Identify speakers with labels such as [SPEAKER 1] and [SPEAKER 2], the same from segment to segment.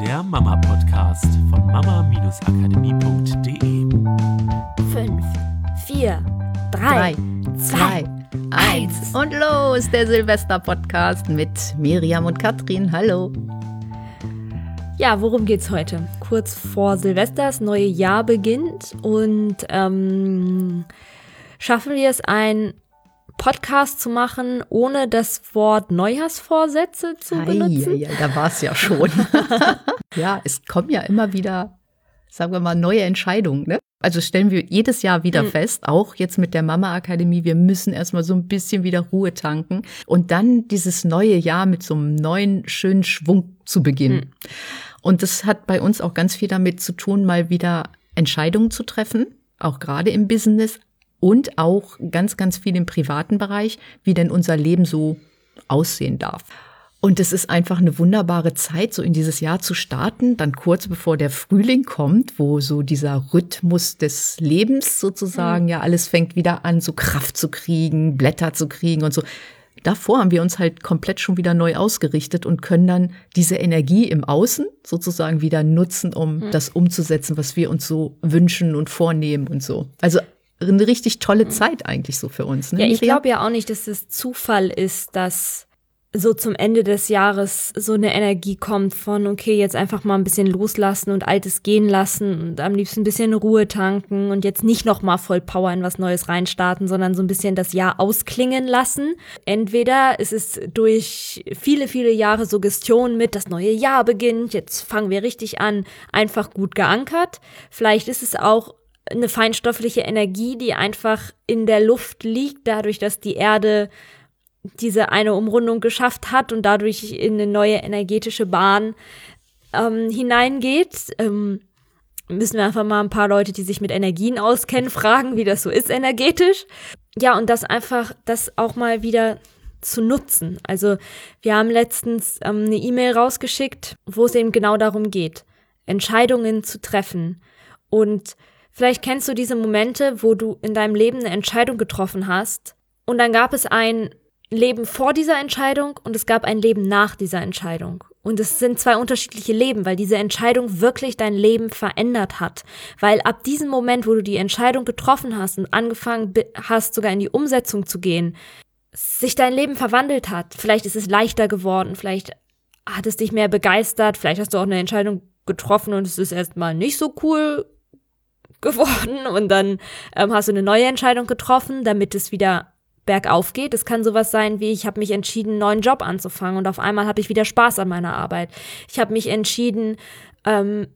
[SPEAKER 1] der Mama-Podcast von mama-akademie.de.
[SPEAKER 2] Fünf, vier, drei, zwei, eins.
[SPEAKER 3] Und los, der Silvester-Podcast mit Miriam und Katrin. Hallo.
[SPEAKER 2] Ja, worum geht's heute? Kurz vor Silvester, das neue Jahr beginnt und ähm, schaffen wir es, ein Podcast zu machen, ohne das Wort Neujahrsvorsätze zu benutzen?
[SPEAKER 3] Ja, ja, da war es ja schon. ja, es kommen ja immer wieder, sagen wir mal, neue Entscheidungen. Ne? Also stellen wir jedes Jahr wieder mhm. fest, auch jetzt mit der Mama-Akademie, wir müssen erstmal so ein bisschen wieder Ruhe tanken und dann dieses neue Jahr mit so einem neuen, schönen Schwung zu beginnen. Mhm. Und das hat bei uns auch ganz viel damit zu tun, mal wieder Entscheidungen zu treffen, auch gerade im Business, und auch ganz, ganz viel im privaten Bereich, wie denn unser Leben so aussehen darf. Und es ist einfach eine wunderbare Zeit, so in dieses Jahr zu starten, dann kurz bevor der Frühling kommt, wo so dieser Rhythmus des Lebens sozusagen, mhm. ja, alles fängt wieder an, so Kraft zu kriegen, Blätter zu kriegen und so. Davor haben wir uns halt komplett schon wieder neu ausgerichtet und können dann diese Energie im Außen sozusagen wieder nutzen, um mhm. das umzusetzen, was wir uns so wünschen und vornehmen und so. Also eine richtig tolle mhm. Zeit eigentlich so für uns.
[SPEAKER 2] Ne, ja, ich glaube ja auch nicht, dass es Zufall ist, dass so zum Ende des Jahres so eine Energie kommt von, okay, jetzt einfach mal ein bisschen loslassen und Altes gehen lassen und am liebsten ein bisschen Ruhe tanken und jetzt nicht nochmal voll Power in was Neues reinstarten, sondern so ein bisschen das Jahr ausklingen lassen. Entweder ist es durch viele, viele Jahre Suggestion mit, das neue Jahr beginnt, jetzt fangen wir richtig an, einfach gut geankert. Vielleicht ist es auch eine feinstoffliche Energie, die einfach in der Luft liegt, dadurch, dass die Erde diese eine Umrundung geschafft hat und dadurch in eine neue energetische Bahn ähm, hineingeht. Ähm, müssen wir einfach mal ein paar Leute, die sich mit Energien auskennen, fragen, wie das so ist energetisch. Ja, und das einfach, das auch mal wieder zu nutzen. Also wir haben letztens ähm, eine E-Mail rausgeschickt, wo es eben genau darum geht, Entscheidungen zu treffen. Und vielleicht kennst du diese Momente, wo du in deinem Leben eine Entscheidung getroffen hast und dann gab es ein Leben vor dieser Entscheidung und es gab ein Leben nach dieser Entscheidung. Und es sind zwei unterschiedliche Leben, weil diese Entscheidung wirklich dein Leben verändert hat. Weil ab diesem Moment, wo du die Entscheidung getroffen hast und angefangen hast, sogar in die Umsetzung zu gehen, sich dein Leben verwandelt hat. Vielleicht ist es leichter geworden, vielleicht hat es dich mehr begeistert, vielleicht hast du auch eine Entscheidung getroffen und es ist erstmal nicht so cool geworden und dann ähm, hast du eine neue Entscheidung getroffen, damit es wieder bergauf geht. Es kann sowas sein wie, ich habe mich entschieden, einen neuen Job anzufangen und auf einmal habe ich wieder Spaß an meiner Arbeit. Ich habe mich entschieden, ähm,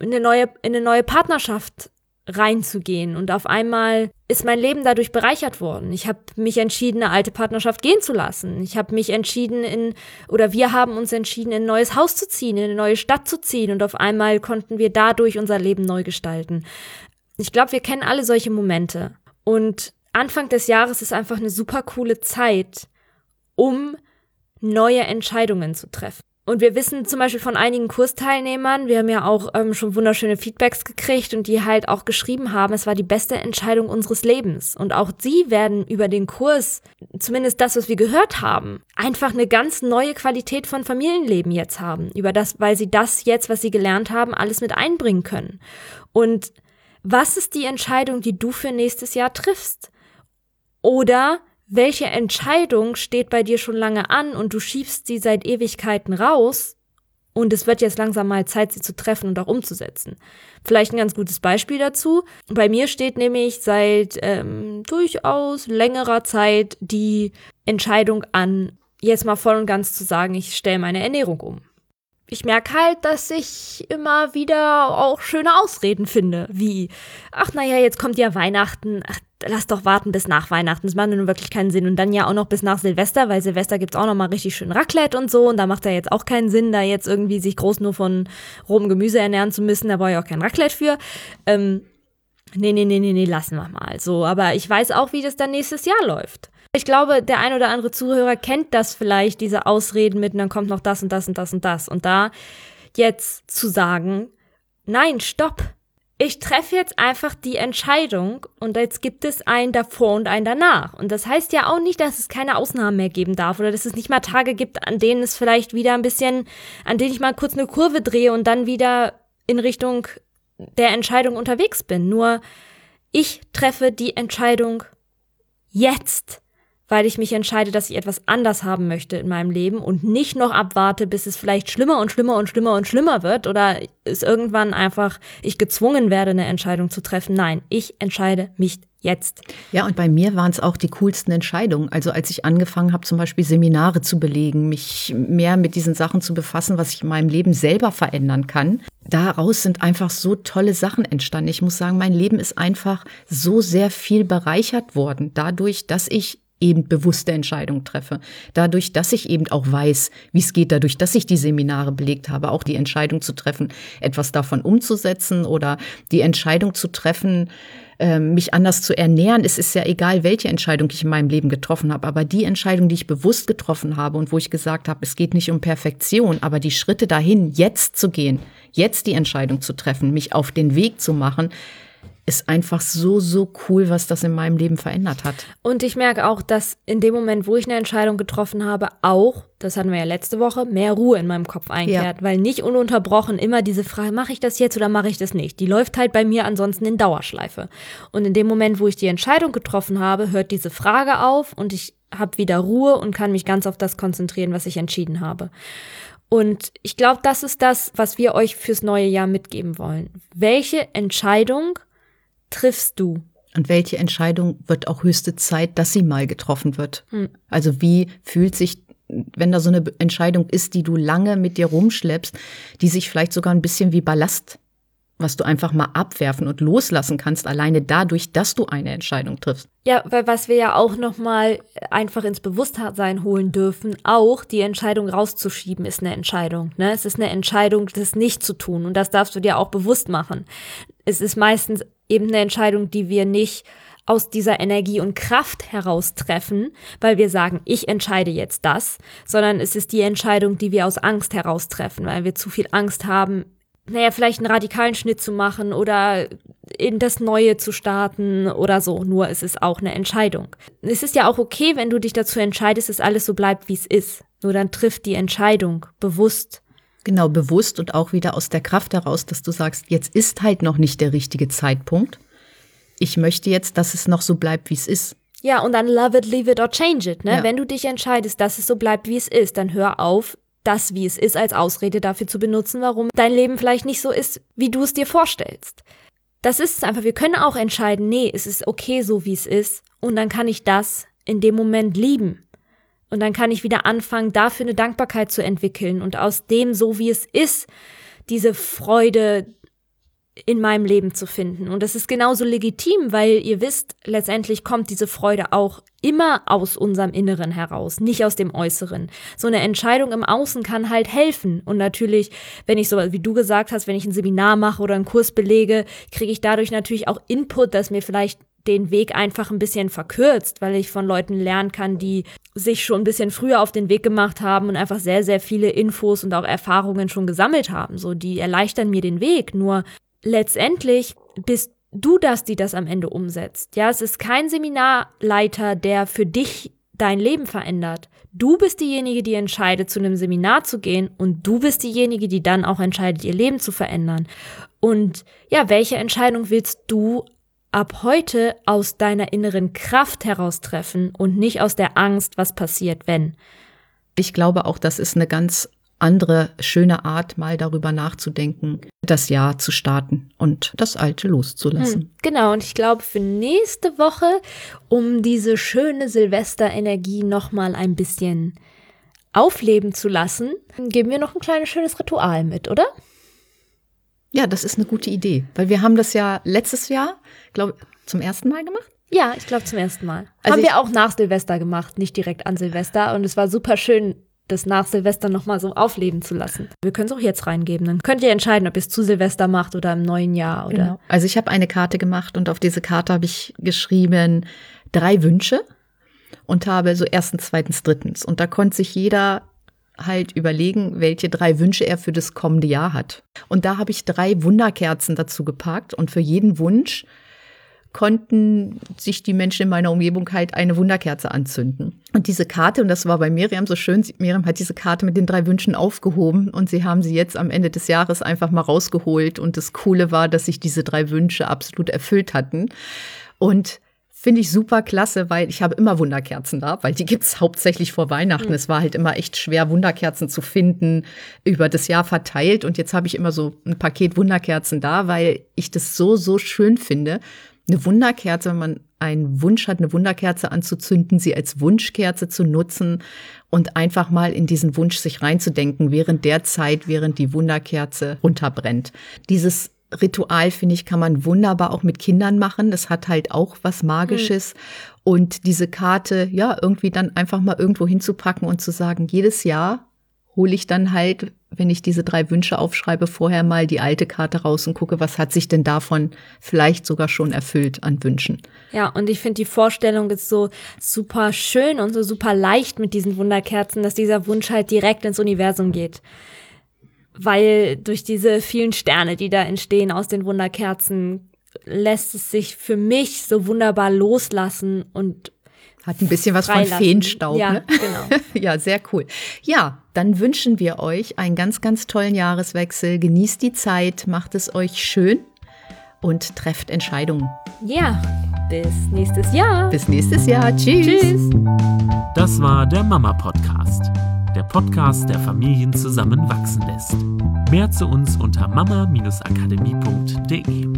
[SPEAKER 2] in, eine neue, in eine neue Partnerschaft reinzugehen und auf einmal ist mein Leben dadurch bereichert worden. Ich habe mich entschieden, eine alte Partnerschaft gehen zu lassen. Ich habe mich entschieden in oder wir haben uns entschieden, in ein neues Haus zu ziehen, in eine neue Stadt zu ziehen und auf einmal konnten wir dadurch unser Leben neu gestalten. Ich glaube, wir kennen alle solche Momente und Anfang des Jahres ist einfach eine super coole Zeit, um neue Entscheidungen zu treffen. Und wir wissen zum Beispiel von einigen Kursteilnehmern, wir haben ja auch ähm, schon wunderschöne Feedbacks gekriegt und die halt auch geschrieben haben, es war die beste Entscheidung unseres Lebens. Und auch sie werden über den Kurs, zumindest das, was wir gehört haben, einfach eine ganz neue Qualität von Familienleben jetzt haben. Über das, weil sie das jetzt, was sie gelernt haben, alles mit einbringen können. Und was ist die Entscheidung, die du für nächstes Jahr triffst? Oder welche Entscheidung steht bei dir schon lange an und du schiebst sie seit Ewigkeiten raus und es wird jetzt langsam mal Zeit, sie zu treffen und auch umzusetzen. Vielleicht ein ganz gutes Beispiel dazu. Bei mir steht nämlich seit ähm, durchaus längerer Zeit die Entscheidung an, jetzt mal voll und ganz zu sagen, ich stelle meine Ernährung um ich merke halt, dass ich immer wieder auch schöne Ausreden finde, wie, ach naja, jetzt kommt ja Weihnachten, ach, lass doch warten bis nach Weihnachten, das macht nun wirklich keinen Sinn. Und dann ja auch noch bis nach Silvester, weil Silvester gibt's auch noch mal richtig schön Raclette und so und da macht ja jetzt auch keinen Sinn, da jetzt irgendwie sich groß nur von rohem Gemüse ernähren zu müssen, da brauche ich auch kein Raclette für. Ähm, nee, nee, nee, nee, nee, lassen wir mal so. Aber ich weiß auch, wie das dann nächstes Jahr läuft. Ich glaube, der ein oder andere Zuhörer kennt das vielleicht, diese Ausreden mit, und dann kommt noch das und das und das und das. Und da jetzt zu sagen, nein, stopp. ich treffe jetzt einfach die Entscheidung und jetzt gibt es ein davor und ein danach. Und das heißt ja auch nicht, dass es keine Ausnahmen mehr geben darf oder dass es nicht mal Tage gibt, an denen es vielleicht wieder ein bisschen, an denen ich mal kurz eine Kurve drehe und dann wieder in Richtung der Entscheidung unterwegs bin. Nur ich treffe die Entscheidung jetzt weil ich mich entscheide, dass ich etwas anders haben möchte in meinem Leben und nicht noch abwarte, bis es vielleicht schlimmer und schlimmer und schlimmer und schlimmer wird oder es irgendwann einfach ich gezwungen werde, eine Entscheidung zu treffen. Nein, ich entscheide mich jetzt.
[SPEAKER 3] Ja, und bei mir waren es auch die coolsten Entscheidungen. Also als ich angefangen habe, zum Beispiel Seminare zu belegen, mich mehr mit diesen Sachen zu befassen, was ich in meinem Leben selber verändern kann. Daraus sind einfach so tolle Sachen entstanden. Ich muss sagen, mein Leben ist einfach so sehr viel bereichert worden, dadurch, dass ich eben bewusste Entscheidungen treffe. Dadurch, dass ich eben auch weiß, wie es geht, dadurch, dass ich die Seminare belegt habe, auch die Entscheidung zu treffen, etwas davon umzusetzen oder die Entscheidung zu treffen, ähm, mich anders zu ernähren. Es ist ja egal, welche Entscheidung ich in meinem Leben getroffen habe, aber die Entscheidung, die ich bewusst getroffen habe und wo ich gesagt habe, es geht nicht um Perfektion, aber die Schritte dahin, jetzt zu gehen, jetzt die Entscheidung zu treffen, mich auf den Weg zu machen, ist einfach so, so cool, was das in meinem Leben verändert hat.
[SPEAKER 2] Und ich merke auch, dass in dem Moment, wo ich eine Entscheidung getroffen habe, auch, das hatten wir ja letzte Woche, mehr Ruhe in meinem Kopf einkehrt, ja. weil nicht ununterbrochen immer diese Frage, mache ich das jetzt oder mache ich das nicht? Die läuft halt bei mir ansonsten in Dauerschleife. Und in dem Moment, wo ich die Entscheidung getroffen habe, hört diese Frage auf und ich habe wieder Ruhe und kann mich ganz auf das konzentrieren, was ich entschieden habe. Und ich glaube, das ist das, was wir euch fürs neue Jahr mitgeben wollen. Welche Entscheidung triffst du?
[SPEAKER 3] Und welche Entscheidung wird auch höchste Zeit, dass sie mal getroffen wird? Hm. Also wie fühlt sich, wenn da so eine Entscheidung ist, die du lange mit dir rumschleppst, die sich vielleicht sogar ein bisschen wie Ballast, was du einfach mal abwerfen und loslassen kannst, alleine dadurch, dass du eine Entscheidung triffst.
[SPEAKER 2] Ja, weil was wir ja auch noch mal einfach ins Bewusstsein holen dürfen, auch die Entscheidung rauszuschieben ist eine Entscheidung. Ne? Es ist eine Entscheidung, das nicht zu tun und das darfst du dir auch bewusst machen. Es ist meistens eben eine Entscheidung, die wir nicht aus dieser Energie und Kraft heraus treffen, weil wir sagen, ich entscheide jetzt das, sondern es ist die Entscheidung, die wir aus Angst heraus treffen, weil wir zu viel Angst haben, naja, vielleicht einen radikalen Schnitt zu machen oder in das Neue zu starten oder so. Nur es ist auch eine Entscheidung. Es ist ja auch okay, wenn du dich dazu entscheidest, dass alles so bleibt, wie es ist. Nur dann trifft die Entscheidung bewusst
[SPEAKER 3] Genau, bewusst und auch wieder aus der Kraft heraus, dass du sagst, jetzt ist halt noch nicht der richtige Zeitpunkt. Ich möchte jetzt, dass es noch so bleibt, wie es ist.
[SPEAKER 2] Ja, und dann love it, leave it or change it. Ne? Ja. Wenn du dich entscheidest, dass es so bleibt, wie es ist, dann hör auf, das, wie es ist, als Ausrede dafür zu benutzen, warum dein Leben vielleicht nicht so ist, wie du es dir vorstellst. Das ist es einfach. Wir können auch entscheiden, nee, es ist okay so, wie es ist. Und dann kann ich das in dem Moment lieben. Und dann kann ich wieder anfangen, dafür eine Dankbarkeit zu entwickeln und aus dem, so wie es ist, diese Freude in meinem Leben zu finden. Und das ist genauso legitim, weil ihr wisst, letztendlich kommt diese Freude auch immer aus unserem Inneren heraus, nicht aus dem Äußeren. So eine Entscheidung im Außen kann halt helfen. Und natürlich, wenn ich so, wie du gesagt hast, wenn ich ein Seminar mache oder einen Kurs belege, kriege ich dadurch natürlich auch Input, dass mir vielleicht den Weg einfach ein bisschen verkürzt, weil ich von Leuten lernen kann, die sich schon ein bisschen früher auf den Weg gemacht haben und einfach sehr, sehr viele Infos und auch Erfahrungen schon gesammelt haben. So, die erleichtern mir den Weg. Nur letztendlich bist du das, die das am Ende umsetzt. Ja, es ist kein Seminarleiter, der für dich dein Leben verändert. Du bist diejenige, die entscheidet, zu einem Seminar zu gehen und du bist diejenige, die dann auch entscheidet, ihr Leben zu verändern. Und ja, welche Entscheidung willst du ab heute aus deiner inneren Kraft heraus treffen und nicht aus der Angst, was passiert, wenn.
[SPEAKER 3] Ich glaube auch, das ist eine ganz andere schöne Art, mal darüber nachzudenken, das Jahr zu starten und das Alte loszulassen. Hm,
[SPEAKER 2] genau, und ich glaube, für nächste Woche, um diese schöne Silvesterenergie nochmal ein bisschen aufleben zu lassen, geben wir noch ein kleines schönes Ritual mit, oder?
[SPEAKER 3] Ja, das ist eine gute Idee, weil wir haben das ja letztes Jahr, glaube zum ersten Mal gemacht.
[SPEAKER 2] Ja, ich glaube zum ersten Mal. Also haben wir auch nach Silvester gemacht, nicht direkt an Silvester. Und es war super schön, das nach Silvester nochmal so aufleben zu lassen. Wir können es auch jetzt reingeben. Dann könnt ihr entscheiden, ob ihr es zu Silvester macht oder im neuen Jahr. Oder genau.
[SPEAKER 3] Also ich habe eine Karte gemacht und auf diese Karte habe ich geschrieben drei Wünsche und habe so erstens, zweitens, drittens. Und da konnte sich jeder halt überlegen, welche drei Wünsche er für das kommende Jahr hat. Und da habe ich drei Wunderkerzen dazu gepackt und für jeden Wunsch konnten sich die Menschen in meiner Umgebung halt eine Wunderkerze anzünden. Und diese Karte, und das war bei Miriam so schön, Miriam hat diese Karte mit den drei Wünschen aufgehoben und sie haben sie jetzt am Ende des Jahres einfach mal rausgeholt. Und das Coole war, dass sich diese drei Wünsche absolut erfüllt hatten. Und Finde ich super klasse, weil ich habe immer Wunderkerzen da, weil die gibt's hauptsächlich vor Weihnachten. Mhm. Es war halt immer echt schwer, Wunderkerzen zu finden, über das Jahr verteilt. Und jetzt habe ich immer so ein Paket Wunderkerzen da, weil ich das so, so schön finde. Eine Wunderkerze, wenn man einen Wunsch hat, eine Wunderkerze anzuzünden, sie als Wunschkerze zu nutzen und einfach mal in diesen Wunsch sich reinzudenken, während der Zeit, während die Wunderkerze runterbrennt. Dieses Ritual, finde ich, kann man wunderbar auch mit Kindern machen. Das hat halt auch was Magisches. Mhm. Und diese Karte, ja, irgendwie dann einfach mal irgendwo hinzupacken und zu sagen, jedes Jahr hole ich dann halt, wenn ich diese drei Wünsche aufschreibe, vorher mal die alte Karte raus und gucke, was hat sich denn davon vielleicht sogar schon erfüllt an Wünschen.
[SPEAKER 2] Ja, und ich finde die Vorstellung ist so super schön und so super leicht mit diesen Wunderkerzen, dass dieser Wunsch halt direkt ins Universum geht weil durch diese vielen Sterne, die da entstehen aus den Wunderkerzen, lässt es sich für mich so wunderbar loslassen und
[SPEAKER 3] hat ein bisschen was von Feenstaub.
[SPEAKER 2] Ja,
[SPEAKER 3] ne?
[SPEAKER 2] genau.
[SPEAKER 3] ja, sehr cool. Ja, dann wünschen wir euch einen ganz, ganz tollen Jahreswechsel. Genießt die Zeit, macht es euch schön und trefft Entscheidungen.
[SPEAKER 2] Ja, bis nächstes Jahr.
[SPEAKER 3] Bis nächstes Jahr. Tschüss. Tschüss.
[SPEAKER 1] Das war der Mama Podcast Podcast, der Familien zusammenwachsen lässt. Mehr zu uns unter mama-akademie.de.